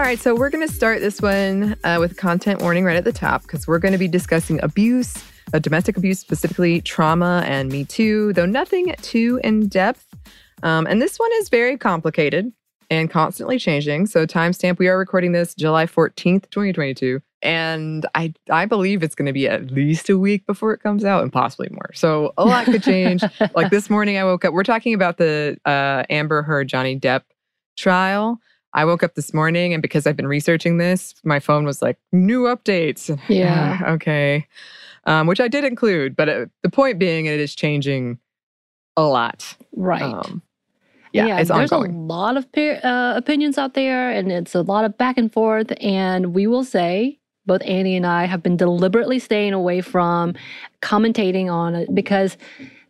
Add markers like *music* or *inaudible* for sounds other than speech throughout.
All right, so we're going to start this one uh, with content warning right at the top because we're going to be discussing abuse, uh, domestic abuse, specifically trauma and Me Too, though nothing too in depth. Um, and this one is very complicated and constantly changing. So, timestamp, we are recording this July 14th, 2022. And I, I believe it's going to be at least a week before it comes out and possibly more. So, a lot could change. *laughs* like this morning, I woke up, we're talking about the uh, Amber Heard Johnny Depp trial. I woke up this morning and because I've been researching this, my phone was like, new updates. *laughs* Yeah. okay. Um, which I did include, but uh, the point being, it is changing a lot. right. Um, yeah, it's there's ongoing. a lot of uh, opinions out there, and it's a lot of back and forth. And we will say, both Annie and I have been deliberately staying away from commentating on it because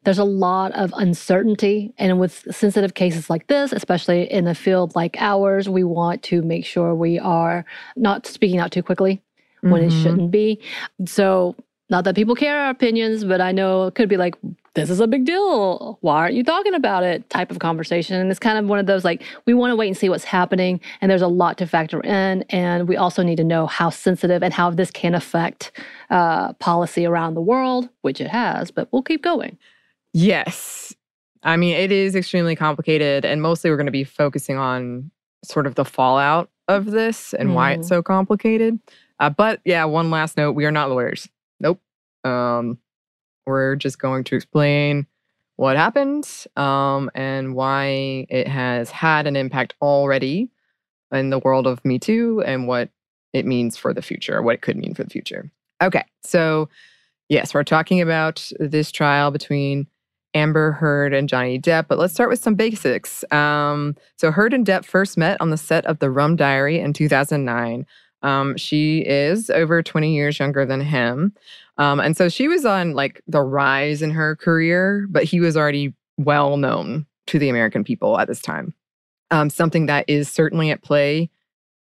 there's a lot of uncertainty. And with sensitive cases like this, especially in a field like ours, we want to make sure we are not speaking out too quickly when it Mhm. shouldn't be. So, not that people care our opinions, but I know it could be like, this is a big deal. Why aren't you talking about it? type of conversation. And it's kind of one of those like, we want to wait and see what's happening. And there's a lot to factor in. And we also need to know how sensitive and how this can affect uh, policy around the world, which it has, but we'll keep going. Yes. I mean, it is extremely complicated, and mostly we're going to be focusing on sort of the fallout of this and why it's so complicated. Uh, but yeah, one last note we are not lawyers. Nope. Um, we're just going to explain what happened um, and why it has had an impact already in the world of Me Too and what it means for the future, what it could mean for the future. Okay, so yes, we're talking about this trial between Amber Heard and Johnny Depp, but let's start with some basics. Um, so Heard and Depp first met on the set of The Rum Diary in 2009. Um, she is over 20 years younger than him. Um, and so she was on like the rise in her career, but he was already well known to the American people at this time. Um, something that is certainly at play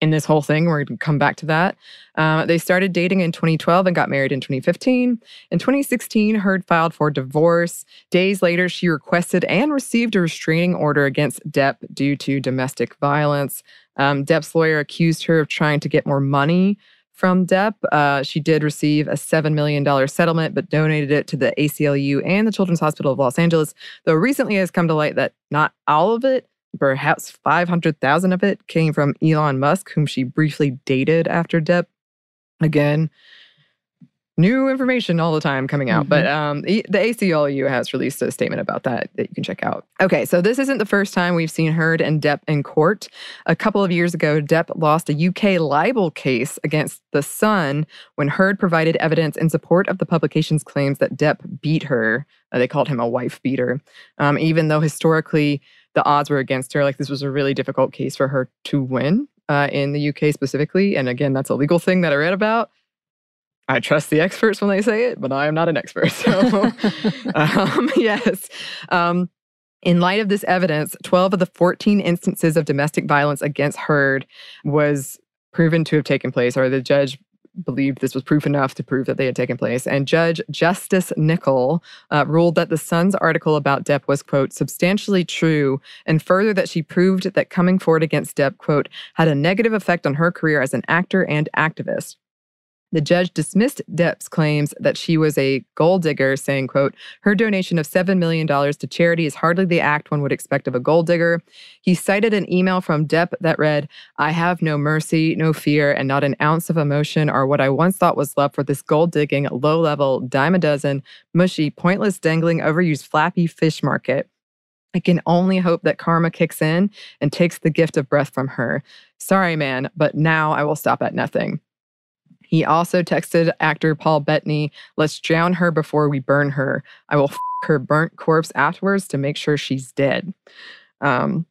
in this whole thing. We're going to come back to that. Uh, they started dating in 2012 and got married in 2015. In 2016, Heard filed for divorce. Days later, she requested and received a restraining order against Depp due to domestic violence. Um, Depp's lawyer accused her of trying to get more money from Depp. Uh, she did receive a $7 million settlement, but donated it to the ACLU and the Children's Hospital of Los Angeles. Though recently it has come to light that not all of it, perhaps 500,000 of it, came from Elon Musk, whom she briefly dated after Depp. Again, new information all the time coming out. But um, the the ACLU has released a statement about that that you can check out. Okay, so this isn't the first time we've seen Heard and Depp in court. A couple of years ago, Depp lost a UK libel case against The Sun when Heard provided evidence in support of the publication's claims that Depp beat her. Uh, they called him a wife beater, um, even though historically the odds were against her. Like this was a really difficult case for her to win uh, in the UK specifically. And again, that's a legal thing that I read about. I trust the experts when they say it, but I am not an expert. *laughs* So, um, *laughs* yes. Um, in light of this evidence, 12 of the 14 instances of domestic violence against Heard was proven to have taken place, or the judge believed this was proof enough to prove that they had taken place. And Judge Justice Nicol uh, ruled that the Sun's article about Depp was, quote, substantially true, and further that she proved that coming forward against Depp, quote, had a negative effect on her career as an actor and activist. The judge dismissed Depp's claims that she was a gold digger, saying, quote, her donation of $7 million to charity is hardly the act one would expect of a gold digger. He cited an email from Depp that read, I have no mercy, no fear, and not an ounce of emotion or what I once thought was love for this gold digging, low level, dime a dozen, mushy, pointless, dangling, overused, flappy fish market. I can only hope that karma kicks in and takes the gift of breath from her. Sorry, man, but now I will stop at nothing. He also texted actor Paul Bettany, let's drown her before we burn her. I will f- her burnt corpse afterwards to make sure she's dead. Um,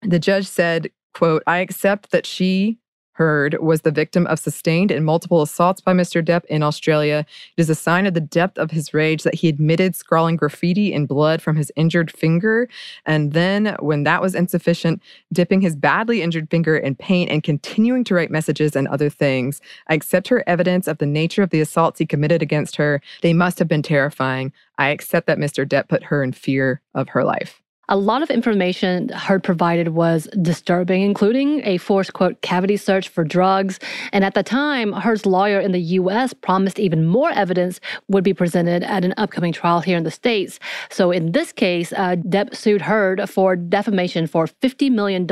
the judge said, quote, I accept that she Heard was the victim of sustained and multiple assaults by Mr. Depp in Australia. It is a sign of the depth of his rage that he admitted scrawling graffiti in blood from his injured finger. And then, when that was insufficient, dipping his badly injured finger in paint and continuing to write messages and other things. I accept her evidence of the nature of the assaults he committed against her. They must have been terrifying. I accept that Mr. Depp put her in fear of her life. A lot of information Heard provided was disturbing, including a forced quote cavity search for drugs. And at the time, Heard's lawyer in the US promised even more evidence would be presented at an upcoming trial here in the States. So in this case, uh, Depp sued Heard for defamation for $50 million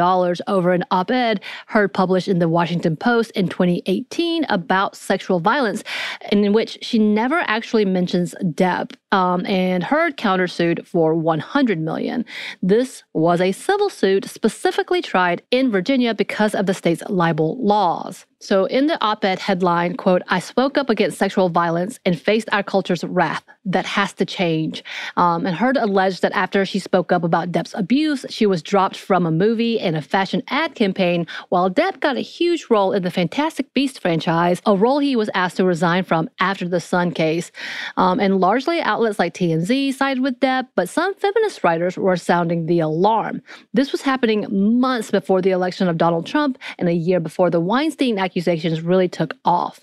over an op ed Heard published in the Washington Post in 2018 about sexual violence, in which she never actually mentions Depp. Um, and Heard countersued for 100 million. This was a civil suit specifically tried in Virginia because of the state's libel laws. So in the op-ed headline, quote, I spoke up against sexual violence and faced our culture's wrath. That has to change. Um, and Heard alleged that after she spoke up about Depp's abuse, she was dropped from a movie and a fashion ad campaign, while Depp got a huge role in the Fantastic Beast franchise, a role he was asked to resign from after the Sun case. Um, and largely outlets like TMZ sided with Depp, but some feminist writers were sounding the alarm. This was happening months before the election of Donald Trump and a year before the Weinstein accusations really took off.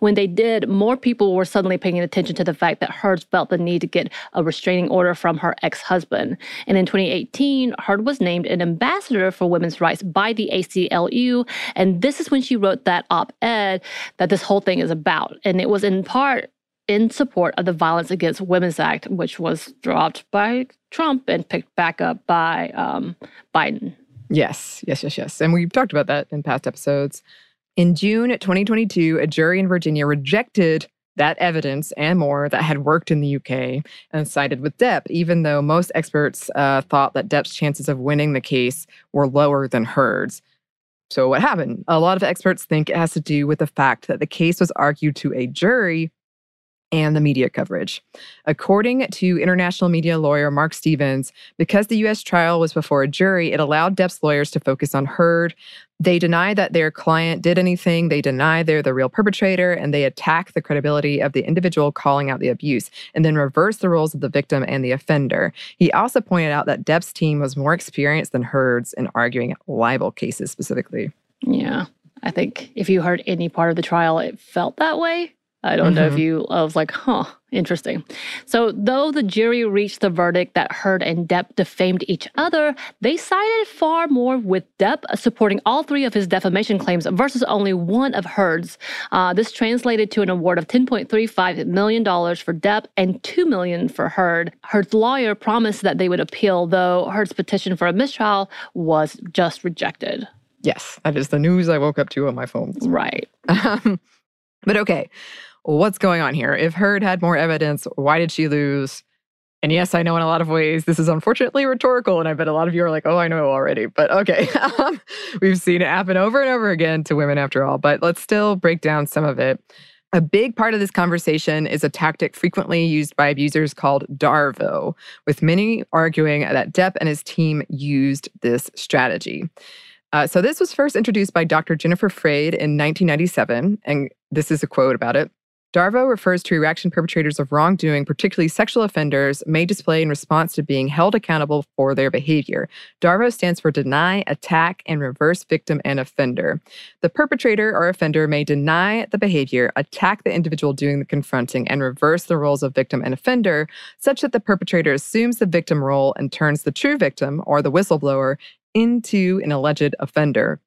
When they did, more people were suddenly paying attention to the fact that Heard felt the need to get a restraining order from her ex husband. And in 2018, Heard was named an ambassador for women's rights by the ACLU. And this is when she wrote that op ed that this whole thing is about. And it was in part in support of the Violence Against Women's Act, which was dropped by Trump and picked back up by um, Biden. Yes, yes, yes, yes. And we've talked about that in past episodes. In June 2022, a jury in Virginia rejected that evidence and more that had worked in the UK and sided with Depp, even though most experts uh, thought that Depp's chances of winning the case were lower than Heard's. So, what happened? A lot of experts think it has to do with the fact that the case was argued to a jury and the media coverage. According to international media lawyer Mark Stevens, because the U.S. trial was before a jury, it allowed Depp's lawyers to focus on Heard. They deny that their client did anything, they deny they're the real perpetrator, and they attack the credibility of the individual calling out the abuse, and then reverse the roles of the victim and the offender. He also pointed out that Depp's team was more experienced than Heard's in arguing libel cases specifically. Yeah. I think if you heard any part of the trial, it felt that way. I don't mm-hmm. know if mm-hmm. you, I was like, huh, interesting. So, though the jury reached the verdict that Heard and Depp defamed each other, they sided far more with Depp supporting all three of his defamation claims versus only one of Heard's. Uh, this translated to an award of $10.35 million for Depp and 2 million for Heard. Heard's lawyer promised that they would appeal, though Heard's petition for a mistrial was just rejected. Yes, that is the news I woke up to on my phone. Right. *laughs* but okay what's going on here? If Heard had more evidence, why did she lose? And yes, I know in a lot of ways this is unfortunately rhetorical, and I bet a lot of you are like, oh, I know already. But okay, *laughs* we've seen it happen over and over again to women after all. But let's still break down some of it. A big part of this conversation is a tactic frequently used by abusers called Darvo, with many arguing that Depp and his team used this strategy. Uh, so, this was first introduced by Dr. Jennifer Freyd in 1997, and this is a quote about it. Darvo refers to reaction perpetrators of wrongdoing, particularly sexual offenders, may display in response to being held accountable for their behavior. Darvo stands for deny, attack, and reverse victim and offender. The perpetrator or offender may deny the behavior, attack the individual doing the confronting, and reverse the roles of victim and offender, such that the perpetrator assumes the victim role and turns the true victim or the whistleblower into an alleged offender.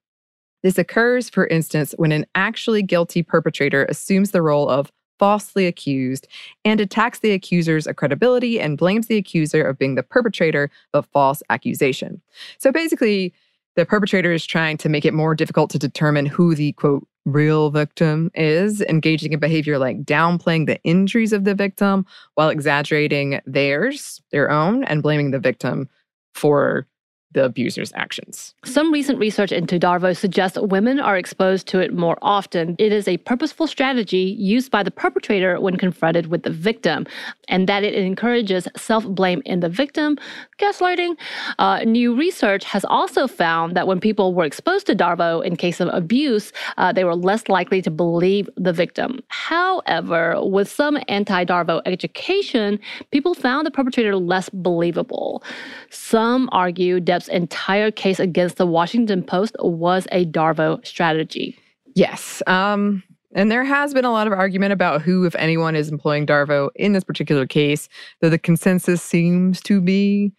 This occurs, for instance, when an actually guilty perpetrator assumes the role of falsely accused and attacks the accuser's credibility and blames the accuser of being the perpetrator of false accusation. So basically, the perpetrator is trying to make it more difficult to determine who the quote real victim is, engaging in behavior like downplaying the injuries of the victim while exaggerating theirs, their own, and blaming the victim for the abuser's actions. Some recent research into Darvo suggests women are exposed to it more often. It is a purposeful strategy used by the perpetrator when confronted with the victim, and that it encourages self blame in the victim, gaslighting. Uh, new research has also found that when people were exposed to Darvo in case of abuse, uh, they were less likely to believe the victim. However, with some anti Darvo education, people found the perpetrator less believable. Some argue that entire case against the Washington Post was a Darvo strategy. Yes. Um, and there has been a lot of argument about who, if anyone, is employing Darvo in this particular case, though the consensus seems to be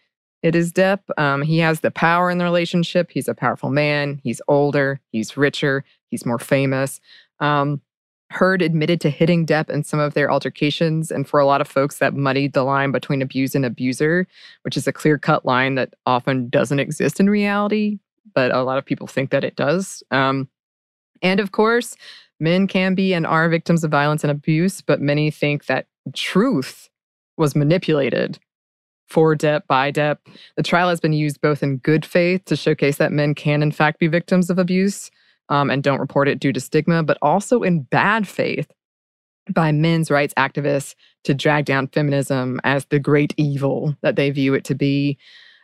it is Depp. Um, he has the power in the relationship. He's a powerful man. He's older. He's richer. He's more famous. Um, Heard admitted to hitting Depp in some of their altercations. And for a lot of folks, that muddied the line between abuse and abuser, which is a clear cut line that often doesn't exist in reality, but a lot of people think that it does. Um, and of course, men can be and are victims of violence and abuse, but many think that truth was manipulated for Depp by Depp. The trial has been used both in good faith to showcase that men can, in fact, be victims of abuse um, and don't report it due to stigma, but also in bad faith by men's rights activists to drag down feminism as the great evil that they view it to be.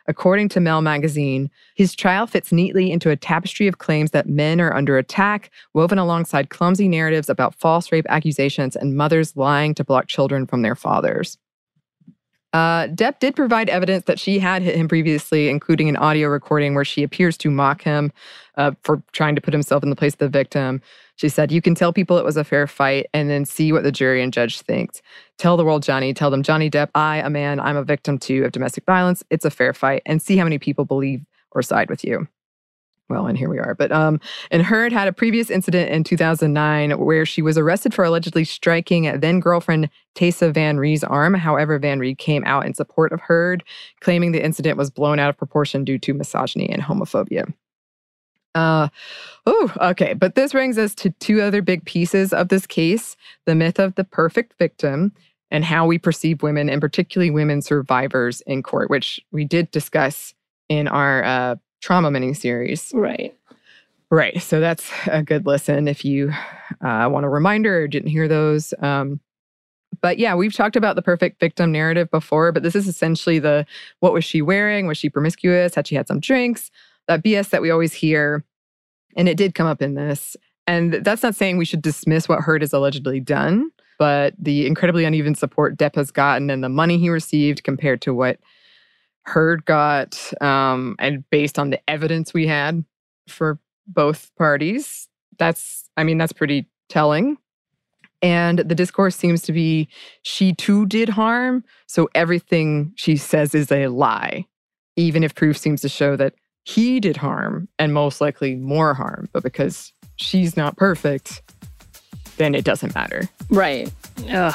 According to Male magazine, his trial fits neatly into a tapestry of claims that men are under attack, woven alongside clumsy narratives about false rape accusations and mothers lying to block children from their fathers. Uh, Depp did provide evidence that she had hit him previously, including an audio recording where she appears to mock him uh, for trying to put himself in the place of the victim. She said, You can tell people it was a fair fight and then see what the jury and judge thinks. Tell the world, Johnny, tell them, Johnny Depp, I, a man, I'm a victim too of domestic violence. It's a fair fight and see how many people believe or side with you well, and here we are. But um, and Heard had a previous incident in 2009 where she was arrested for allegedly striking then girlfriend Tasya Van Ree's arm. However, Van Ree came out in support of Heard, claiming the incident was blown out of proportion due to misogyny and homophobia. Uh, oh, okay. But this brings us to two other big pieces of this case the myth of the perfect victim and how we perceive women, and particularly women survivors in court, which we did discuss in our uh, trauma mini series. Right. Right. So that's a good listen if you uh, want a reminder or didn't hear those. Um, but yeah, we've talked about the perfect victim narrative before, but this is essentially the what was she wearing? Was she promiscuous? Had she had some drinks? That BS that we always hear. And it did come up in this. And that's not saying we should dismiss what Heard has allegedly done, but the incredibly uneven support Depp has gotten and the money he received compared to what Heard got, um, and based on the evidence we had for both parties, that's, I mean, that's pretty telling. And the discourse seems to be she too did harm. So everything she says is a lie, even if proof seems to show that he did harm and most likely more harm. But because she's not perfect, then it doesn't matter. Right. Ugh.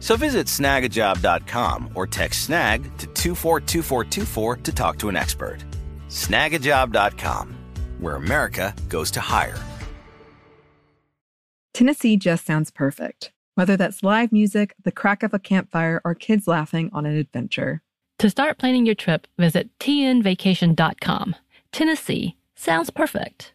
So visit snagajob.com or text snag to 242424 to talk to an expert. Snagajob.com, where America goes to hire. Tennessee just sounds perfect, whether that's live music, the crack of a campfire, or kids laughing on an adventure. To start planning your trip, visit tnvacation.com. Tennessee sounds perfect.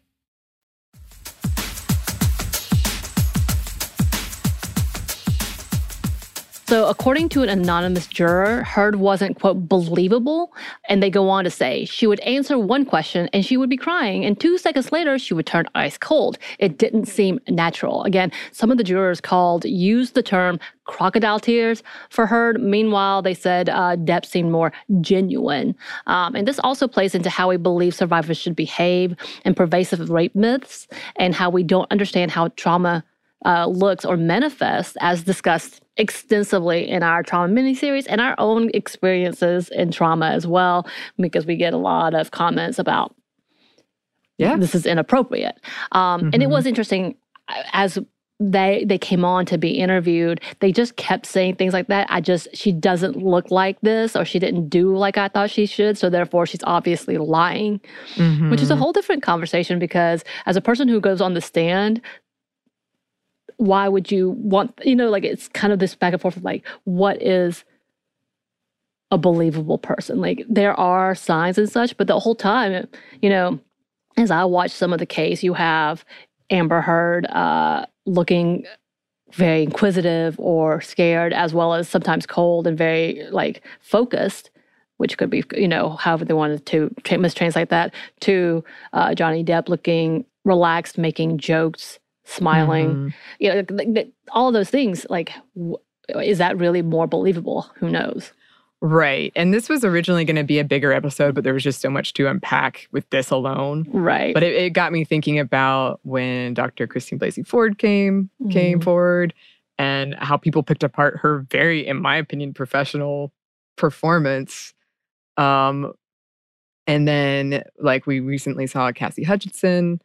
So, according to an anonymous juror, Heard wasn't, quote, believable. And they go on to say she would answer one question and she would be crying. And two seconds later, she would turn ice cold. It didn't seem natural. Again, some of the jurors called, used the term crocodile tears for Heard. Meanwhile, they said uh, Depp seemed more genuine. Um, and this also plays into how we believe survivors should behave and pervasive rape myths and how we don't understand how trauma uh, looks or manifests as discussed extensively in our trauma miniseries and our own experiences in trauma as well, because we get a lot of comments about Yeah. this is inappropriate. Um, And it Mhm. was interesting uh, as they they came on to be interviewed. They just kept saying things like that. I just she doesn't look like this, or she didn't do like I thought she should. So therefore, she's obviously lying, which is a Mhm. whole different conversation. Because as a person who goes on the stand, why would you want you know like it's kind of this back and forth of like what is a believable person? Like there are signs and such but the whole time you know as i watch some of the case you have amber heard uh looking very inquisitive or scared as well as sometimes cold and very like focused which could be you know however they wanted to tra- mistranslate that to uh, johnny depp looking relaxed making jokes smiling Mhm. you know all of those things like is that really more believable who knows Right. And this was originally going to be a bigger episode, but there was just so much to unpack with this alone. right But it, it got me thinking about when Dr. Christine Blasey Ford came came Mhm. forward and how people picked apart her very, in my opinion, professional performance. Um, and then like we recently saw Cassie Hutchinson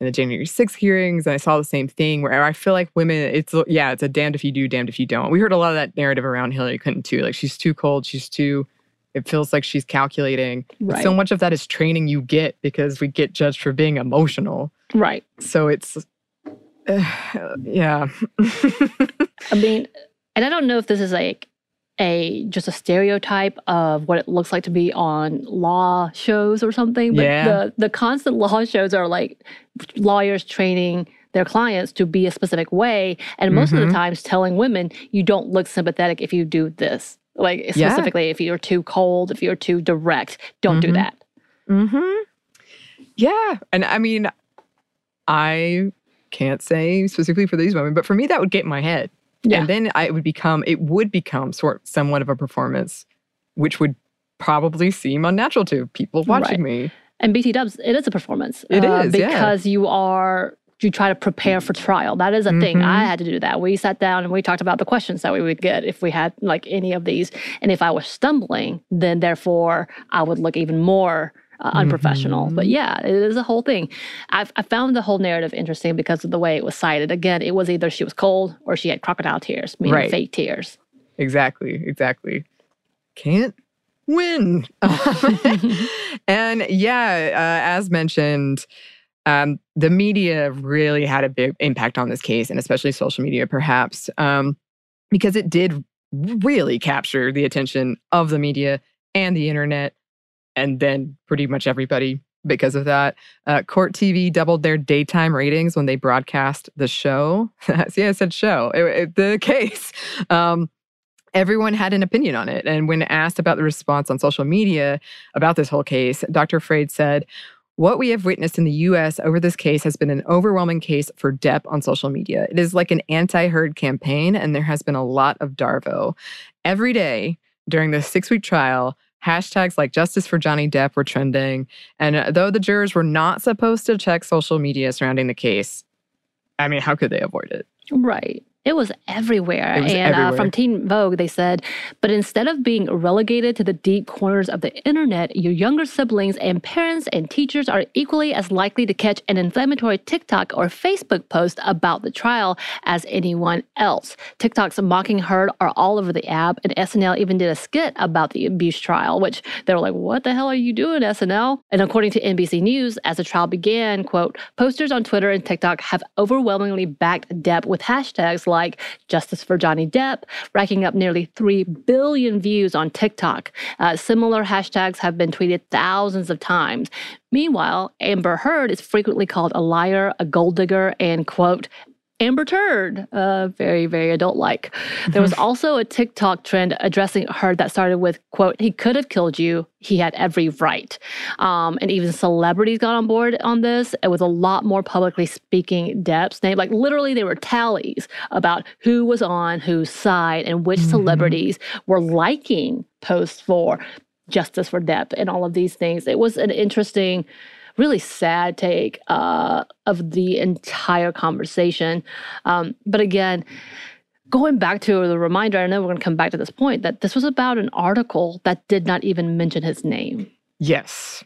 in the January 6th hearings, and I saw the same thing where I feel like women, it's yeah, it's a damned if you do, damned if you don't. We heard a lot of that narrative around Hillary Clinton too. Like she's too cold, she's too. It feels like she's calculating. But so much of that is training you get because we get judged for being emotional. right So it's, *sighs* yeah. *laughs* i mean and i don't know if this is like a just a stereotype of what it looks like to be on law shows or something but Yeah. the the constant law shows are like lawyers training their clients to be a specific way and most of Mhm. the times telling women you don't look sympathetic if you do this like Yeah. specifically if you're too cold if you're too direct don't do Mhm. that hmm Yeah. And I mean, I can't say specifically for these women, but for me, that would get in my head. Yeah. And then I would become, it would become sort somewhat of a performance, which would probably seem unnatural to people watching me. And BT Dubs, it is a performance. It It is is, yeah. because you are you try to prepare for trial. That is a thing. Mhm. I had to do that. We sat down and we talked about the questions that we would get if we had like any of these. And if I was stumbling, then therefore I would look even more uh, unprofessional. Mm-hmm. But yeah, it is a whole thing. I've, I found the whole narrative interesting because of the way it was cited. Again, it was either she was cold or she had crocodile tears, meaning Right. fake tears. Exactly, exactly. Can't win. *laughs* and yeah, uh, as mentioned, um, the media really had a big impact on this case, and especially social media, perhaps, um, because it did really capture the attention of the media and the internet, and then pretty much everybody because of that. Uh, Court TV doubled their daytime ratings when they broadcast the show. *laughs* See, I said show, It- it- the *laughs* case. Um, everyone had an opinion on it. And when asked about the response on social media about this whole case, Dr. Freyd said, what we have witnessed in the US over this case has been an overwhelming case for Depp on social media. It is like an anti Heard campaign, and there has been a lot of Darvo. Every day during the six week trial, hashtags like justice for Johnny Depp were trending. And uh, though the jurors were not supposed to check social media surrounding the case, I mean, how could they avoid it? Right. It was everywhere. It was and Uh, from Teen Vogue, they said, but instead of being relegated to the deep corners of the internet, your younger siblings and parents and teachers are equally as likely to catch an inflammatory TikTok or Facebook post about the trial as anyone else. TikTok's mocking Heard are all over the app, and SNL even did a skit about the abuse trial, which they were like, what the hell are you doing, SNL? And according to NBC News, as the trial began, quote, posters on Twitter and TikTok have overwhelmingly backed Depp with hashtags like Justice for Johnny Depp, racking up nearly 3 billion views on TikTok. Uh, similar hashtags have been tweeted thousands of times. Meanwhile, Amber Heard is frequently called a liar, a gold digger, and, quote, Amber Turd, uh, very, very adult like. There was *laughs* also a TikTok trend addressing her that started with, quote, he could have killed you. He had every right. Um, and even celebrities got on board on this with a lot more publicly speaking Depp's name. Like literally, there were tallies about who was on whose side and which celebrities were liking posts for justice for Depp and all of these things. It was an interesting really sad take uh, of the entire conversation. Um, but again, going back to the reminder, I know we're going to come back to this point that this was about an article that did not even mention his name. Yes.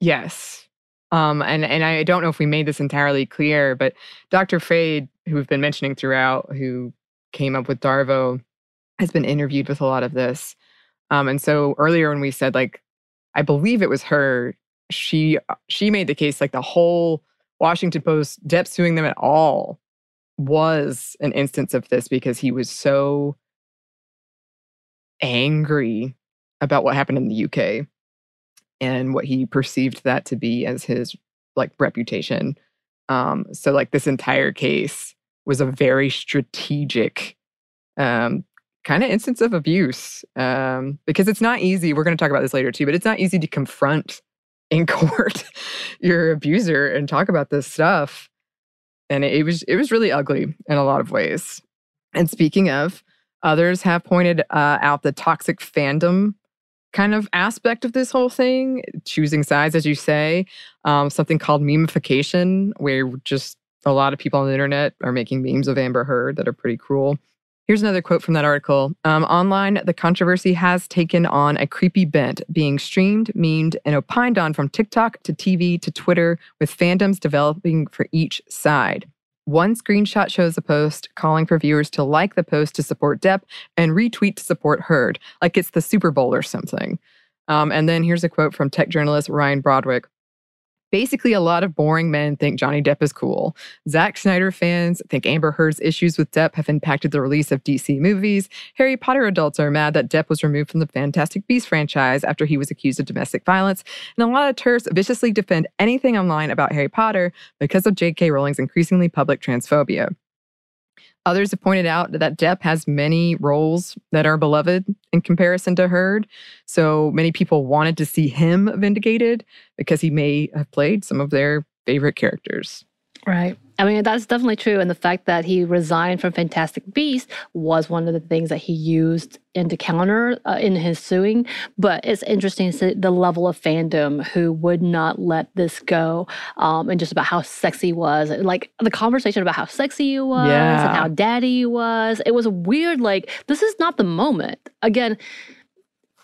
Yes. Um, and, and I don't know if we made this entirely clear, but Dr. Freyd, who we've been mentioning throughout, who came up with Darvo, has been interviewed with a lot of this. Um, and so earlier when we said like, I believe it was her, she she made the case like the whole Washington Post, Depp suing them at all was an instance of this because he was so angry about what happened in the UK and what he perceived that to be as his like reputation. Um, so like this entire case was a very strategic um, kind of instance of abuse um, because it's not easy. We're going to talk about this later too, but it's not easy to confront in court *laughs* your abuser and talk about this stuff. And it, was it was really ugly in a lot of ways. And speaking of, others have pointed uh, out the toxic fandom kind of aspect of this whole thing, choosing sides, as you say, um, something called memification, where just a lot of people on the internet are making memes of Amber Heard that are pretty cruel. Here's another quote from that article. Um, online, the controversy has taken on a creepy bent, being streamed, memed, and opined on from TikTok to TV to Twitter, with fandoms developing for each side. One screenshot shows a post calling for viewers to like the post to support Depp and retweet to support Heard, like it's the Super Bowl or something. Um, and then here's a quote from tech journalist Ryan Broderick. Basically, a lot of boring men think Johnny Depp is cool. Zack Snyder fans think Amber Heard's issues with Depp have impacted the release of DC movies. Harry Potter adults are mad that Depp was removed from the Fantastic Beasts franchise after he was accused of domestic violence. And a lot of TERFs viciously defend anything online about Harry Potter because of J.K. Rowling's increasingly public transphobia. Others have pointed out that Depp has many roles that are beloved in comparison to Heard. So many people wanted to see him vindicated because he may have played some of their favorite characters. Right. I mean, that's definitely true. And the fact that he resigned from Fantastic Beasts was one of the things that he used into counter uh, in his suing. But it's interesting to see the level of fandom who would not let this go um, and just about how sexy he was. Like the conversation about how sexy he was Yeah. and how daddy he was. It was weird. Like, this is not the moment. Again,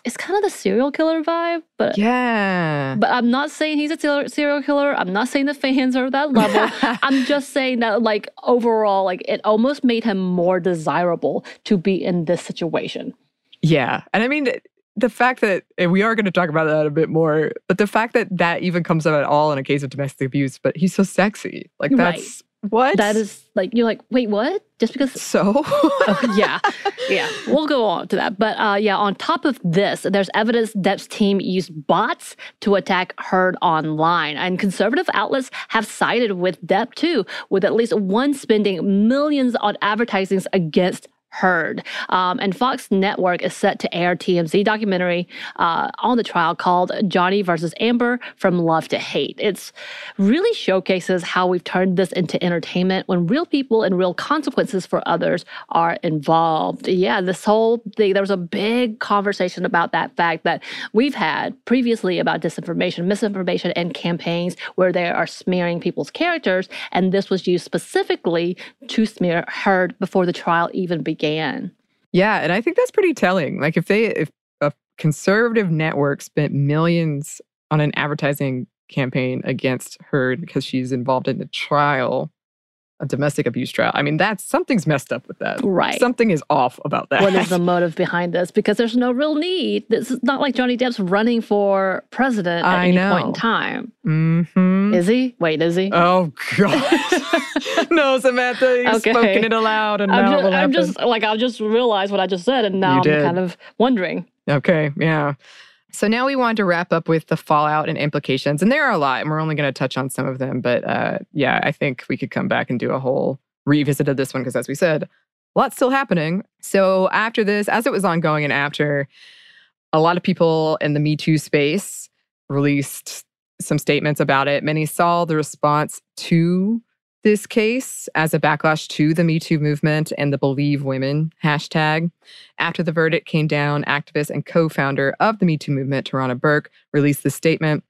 it's kind of the serial killer vibe, but Yeah. but I'm not saying he's a serial- killer. I'm not saying the fans are that level. *laughs* I'm just saying that like overall, like it almost made him more desirable to be in this situation. Yeah. And I mean, the fact that, and we are going to talk about that a bit more, but the fact that that even comes up at all in a case of domestic abuse, but he's so sexy. Like, Right. What? That is like you're like, wait, what? Just because so. Oh, yeah, yeah. We'll go on to that. But uh, yeah, on top of this, there's evidence Depp's team used bots to attack Heard online. And conservative outlets have sided with Depp too, with at least one spending millions on advertisings against Heard. Um, and Fox Network is set to air TMZ documentary uh, on the trial called Johnny versus Amber from Love to Hate. It's really showcases how we've turned this into entertainment when real people and real consequences for others are involved. Yeah, this whole thing, there was a big conversation about that fact that we've had previously about disinformation, misinformation, and campaigns where they are smearing people's characters. And this was used specifically to smear Heard before the trial even began. Yeah, and I think that's pretty telling. Like if they if a conservative network spent millions on an advertising campaign against her because she's involved in the trial, a domestic abuse trial. I mean, that's something's messed up with that. Right. Something is off about that. what is the *laughs* motive behind this? Because there's no real need. This is not like Johnny Depp's running for president at I any know. point in time. hmm Is he? Wait, is he? Oh God. *laughs* no, Samantha, you've Okay. spoken it aloud and I'm now just, I'm just like I just realized what I just said, and now You I'm did. kind of wondering. Okay, yeah. So now we want to wrap up with the fallout and implications. And there are a lot, and we're only going to touch on some of them. But uh, yeah, I think we could come back and do a whole revisit of this one because, as we said, a lot's still happening. So after this, as it was ongoing and after, a lot of people in the Me Too space released some statements about it. Many saw the response to this case as a backlash to the Me Too movement and the Believe Women hashtag. After the verdict came down, activist and co founder of the Me Too movement, Tarana Burke, released this statement.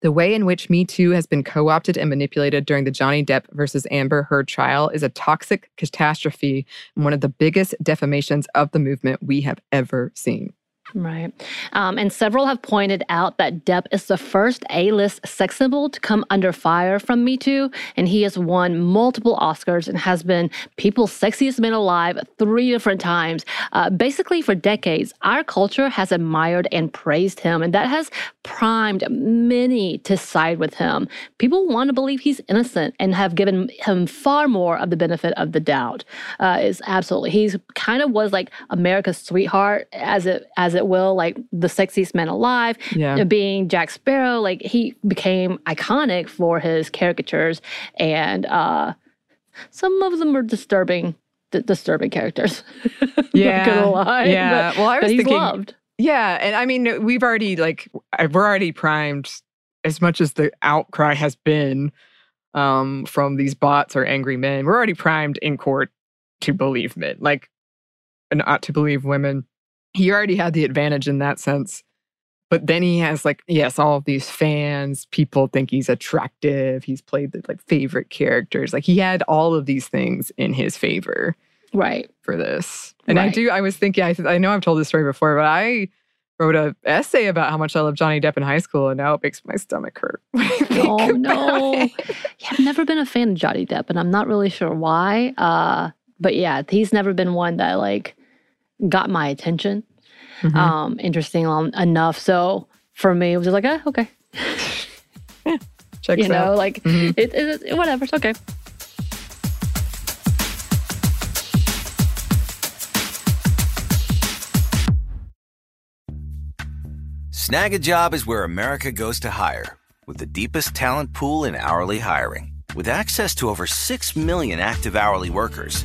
The way in which Me Too has been co opted and manipulated during the Johnny Depp versus Amber Heard trial is a toxic catastrophe and one of the biggest defamations of the movement we have ever seen. Right. Um, and several have pointed out that Depp is the first A list sex symbol to come under fire from Me Too. And he has won multiple Oscars and has been people's sexiest man alive three different times. Uh, basically, for decades, our culture has admired and praised him. And that has primed many to side with him. People want to believe he's innocent and have given him far more of the benefit of the doubt. Uh, is absolutely. He's kind of was like America's sweetheart, as it as it will, like the sexiest man alive. Yeah. Uh, Being Jack Sparrow, like he became iconic for his caricatures, and uh, some of them are disturbing. d- disturbing characters. *laughs* Yeah. Lie. Yeah. But, Well, I was thinking- loved. Yeah, and I mean, we've already like we're already primed as much as the outcry has been um, from these bots or angry men. We're already primed in court to believe men, like not to believe women. He already had the advantage in that sense. But then he has like yes, all of these fans. People think he's attractive. He's played the like favorite characters. Like he had all of these things in his favor Right. for this. And I do, I was thinking, I, I know I've told this story before, but I wrote an essay about how much I love Johnny Depp in high school, and now it makes my stomach hurt. *laughs* Oh no. *laughs* Yeah, I've never been a fan of Johnny Depp, and I'm not really sure why. Uh, but yeah, he's never been one that like got my attention. Mhm. Um, interesting enough. So for me, it was just like, ah, okay, *laughs* Checks you know, out. like Mhm. it, it, it- whatever, it's okay. Snag a job is where America goes to hire, with the deepest talent pool in hourly hiring. With access to over 6 million active hourly workers,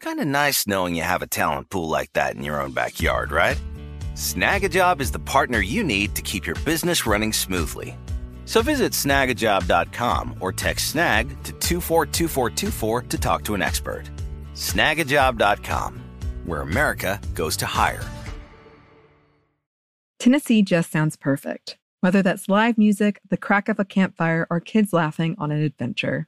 Kind of nice knowing you have a talent pool like that in your own backyard, right? Snagajob is the partner you need to keep your business running smoothly. So visit snagajob.com or text snag to 242424 to talk to an expert. Snagajob.com, where America goes to hire. Tennessee just sounds perfect. Whether that's live music, the crack of a campfire, or kids laughing on an adventure.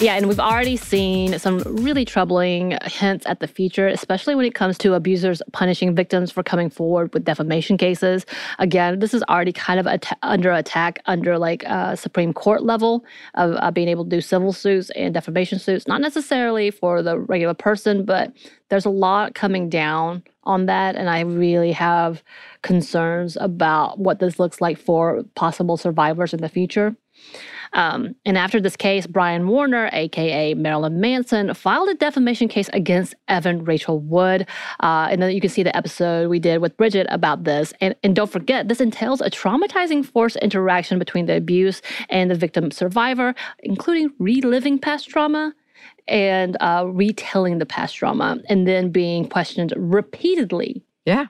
Yeah, and we've already seen some really troubling hints at the future, especially when it comes to abusers punishing victims for coming forward with defamation cases. Again, this is already kind of at- under attack under like uh, Supreme Court level of uh, being able to do civil suits and defamation suits, not necessarily for the regular person, but there's a lot coming down on that. And I really have concerns about what this looks like for possible survivors in the future. Um, and after this case, Brian Warner, aka Marilyn Manson, filed a defamation case against Evan Rachel Wood. Uh, and then you can see the episode we did with Bridget about this. And, and don't forget, this entails a traumatizing forced interaction between the abuse and the victim survivor, including reliving past trauma and uh, retelling the past trauma, and then being questioned repeatedly. Yeah.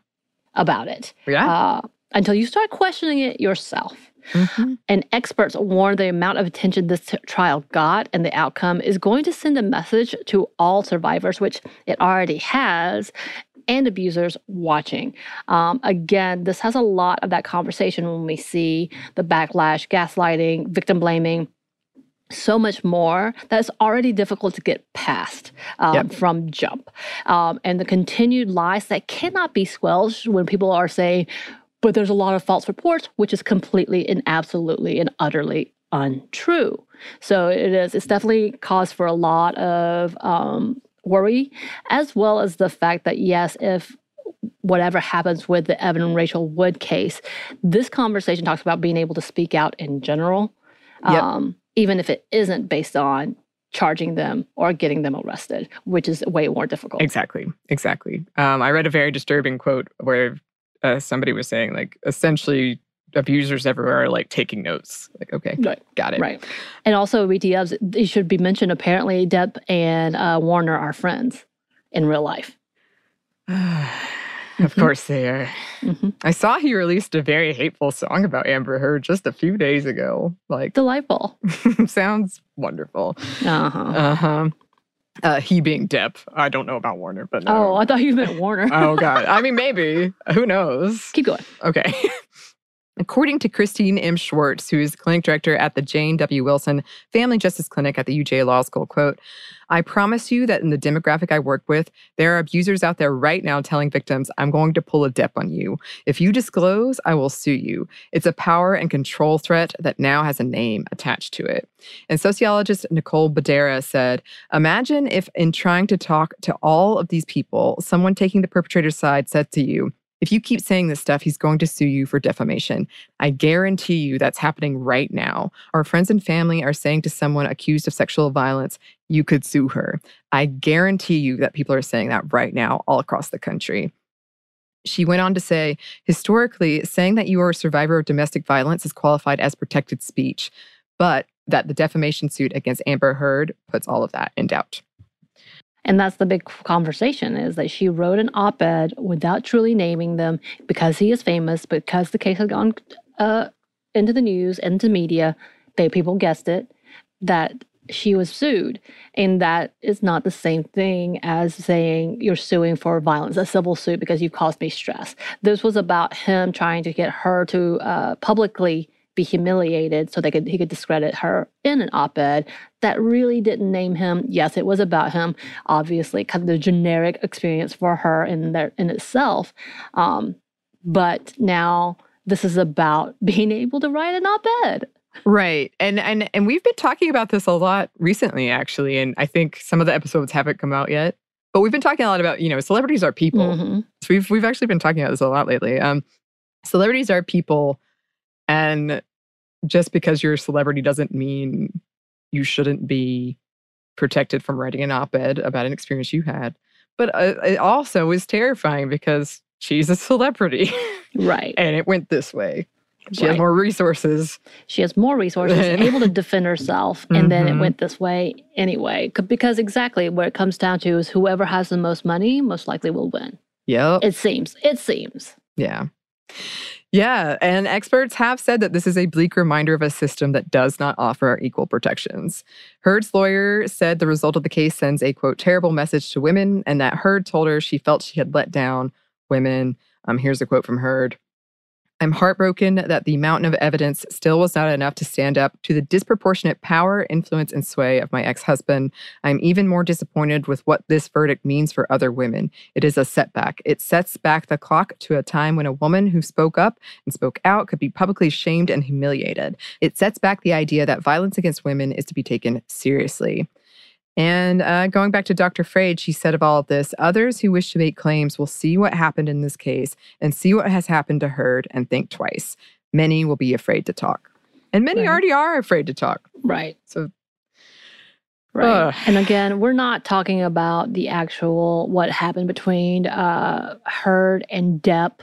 About it. Yeah. Uh, until you start questioning it yourself. Mm-hmm. And experts warn the amount of attention this t- trial got and the outcome is going to send a message to all survivors, which it already has, and abusers watching. Um, again, this has a lot of that conversation when we see the backlash, gaslighting, victim blaming so much more that's already difficult to get past um, yep. from jump. Um, and the continued lies that cannot be squelched when people are saying, but there's a lot of false reports, which is completely and absolutely and utterly untrue. So it is, it's definitely cause for a lot of um, worry, as well as the fact that, yes, if whatever happens with the Evan and Rachel Wood case, this conversation talks about being able to speak out in general, yep. um, even if it isn't based on charging them or getting them arrested, which is way more difficult. Exactly. Exactly. Um, I read a very disturbing quote where uh, somebody was saying like essentially abusers everywhere are like taking notes. Like, okay, right. got it. Right. And also, BTFs, it should be mentioned apparently, Depp and uh, Warner are friends in real life. *sighs* of mm-hmm. course they are. Mm-hmm. I saw he released a very hateful song about Amber Heard just a few days ago. Like, delightful. *laughs* sounds wonderful. Uh huh. Uh huh. Uh, he being Depp. I don't know about Warner, but no. Oh, I thought you meant Warner. oh God. I mean, *laughs* maybe. Who knows? Keep going. Okay. *laughs* According to Christine M. Schwartz, who is clinic director at the Jane W. Wilson Family Justice Clinic at the UJ Law School, quote, I promise you that in the demographic I work with, there are abusers out there right now telling victims, I'm going to pull a Depp on you. If you disclose, I will sue you. It's a power and control threat that now has a name attached to it. And sociologist Nicole Bedera said, Imagine if, in trying to talk to all of these people, someone taking the perpetrator's side said to you, if you keep saying this stuff, he's going to sue you for defamation. I guarantee you that's happening right now. Our friends and family are saying to someone accused of sexual violence, you could sue her. I guarantee you that people are saying that right now all across the country. She went on to say, historically, saying that you are a survivor of domestic violence is qualified as protected speech, but that the defamation suit against Amber Heard puts all of that in doubt. And that's the big conversation is that she wrote an op ed without truly naming them because he is famous, because the case has gone uh, into the news, into media. They people guessed it that she was sued. And that is not the same thing as saying you're suing for violence, a civil suit because you've caused me stress. This was about him trying to get her to uh, publicly be humiliated so they could he could discredit her in an op-ed that really didn't name him. Yes, it was about him, obviously, kind of the generic experience for her in there in itself. Um, but now this is about *laughs* being able to write an op-ed. Right. And and and we've been talking about this a lot recently actually and I think some of the episodes haven't come out yet. But we've been talking a lot about, you know, celebrities are people. Mhm. So we've we've actually been talking about this a lot lately. Um celebrities are people and just because you're a celebrity doesn't mean you shouldn't be protected from writing an op-ed about an experience you had. But uh, it also is terrifying because she's a celebrity Right. *laughs* and it went this way. She has more resources. She has more resources, *laughs* able to defend herself, and then it Mhm. went this way anyway. Because exactly what it comes down to is whoever has the most money most likely will win. Yep. It seems. It seems. Yeah. Yeah. And experts have said that this is a bleak reminder of a system that does not offer equal protections. Heard's lawyer said the result of the case sends a quote, terrible message to women, and that Heard told her she felt she had let down women. Um, here's a quote from Heard. I'm heartbroken that the mountain of evidence still was not enough to stand up to the disproportionate power, influence, and sway of my ex husband. I'm even more disappointed with what this verdict means for other women. It is a setback. It sets back the clock to a time when a woman who spoke up and spoke out could be publicly shamed and humiliated. It sets back the idea that violence against women is to be taken seriously. And uh, going back to Dr. Freyd, she said of all of this others who wish to make claims will see what happened in this case and see what has happened to Heard and think twice. Many will be afraid to talk. And many Right. already are afraid to talk. Right. So, Right. Ugh. And again, we're not talking about the actual what happened between uh, Heard and Depp.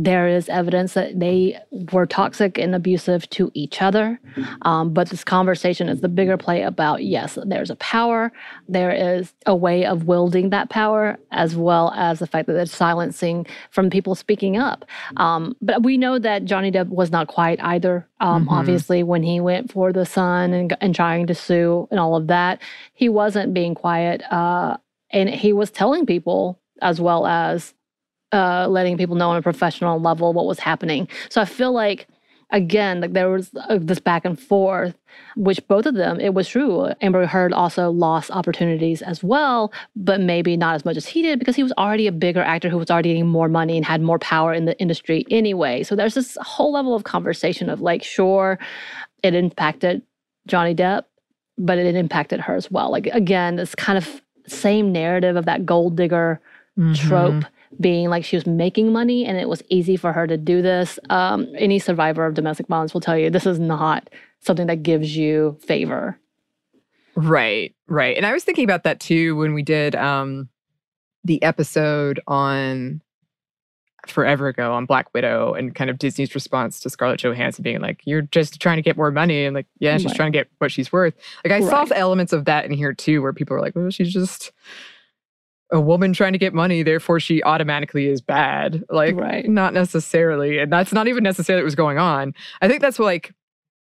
There is evidence that they were toxic and abusive to each other. Um, but this conversation is the bigger play about yes, there's a power, there is a way of wielding that power, as well as the fact that there's silencing from people speaking up. Um, but we know that Johnny Depp was not quiet either. Um, Mhm. Obviously, when he went for the Sun and, and trying to sue and all of that, he wasn't being quiet. Uh, and he was telling people as well as uh, letting people know on a professional level what was happening. So I feel like, again, like there was uh, this back and forth, which both of them, it was true. Amber Heard also lost opportunities as well, but maybe not as much as he did because he was already a bigger actor who was already getting more money and had more power in the industry anyway. So there's this whole level of conversation of like, sure, it impacted Johnny Depp, but it impacted her as well. Like again, this kind of same narrative of that gold digger trope being like she was making money and it was easy for her to do this. Um, any survivor of domestic violence will tell you this is not something that gives you favor. Right, right. And I was thinking about that too when we did um the episode on forever ago on Black Widow and kind of Disney's response to Scarlett Johansson being like, You're just trying to get more money and like, yeah, she's Right. trying to get what she's worth. Like I saw elements of that in here too, where people are like, Well, she's just a woman trying to get money, therefore she automatically is bad. Like Right. not necessarily. And that's not even necessarily what was going on. I think that's like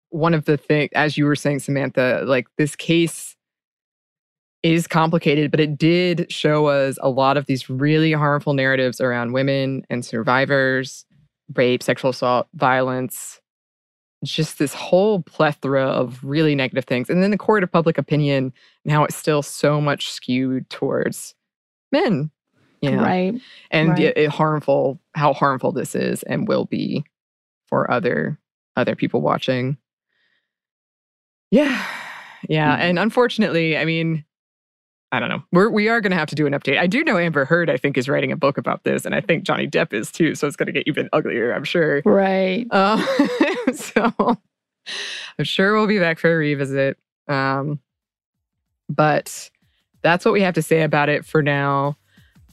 one of the things, as you were saying, Samantha, like this case is complicated, but it did show us a lot of these really harmful narratives around women and survivors, rape, sexual assault, violence, just this whole plethora of really negative things. And then the court of public opinion, now it's still so much skewed towards men. You know? Right. and Right. it, it harmful how harmful this is and will be for other other people watching yeah yeah Mhm. and unfortunately i mean i don't know we're we are going to have to do an update i do know amber heard i think is writing a book about this and i think johnny depp is too so it's going to get even uglier i'm sure Right. um, *laughs* so i'm sure we'll be back for a revisit um, but that's what we have to say about it for now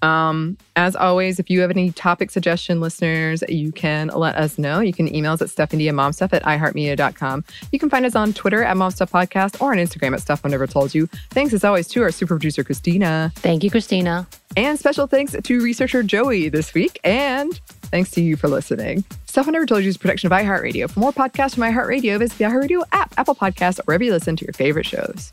um, as always, if you have any topic suggestion, listeners, you can let us know. You can email us at stephanieandmomstuff at iheartmedia.com. You can find us on Twitter at Momstuff Podcast or on Instagram at stuff I never told you. Thanks as always to our super producer, Christina. Thank you, Christina. And special thanks to researcher Joey this week. And thanks to you for listening. Stuff I Never Told You is a production of iHeartRadio. For more podcasts from iHeartRadio, visit the iHeartRadio app, Apple Podcasts, or wherever you listen to your favorite shows.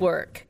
work.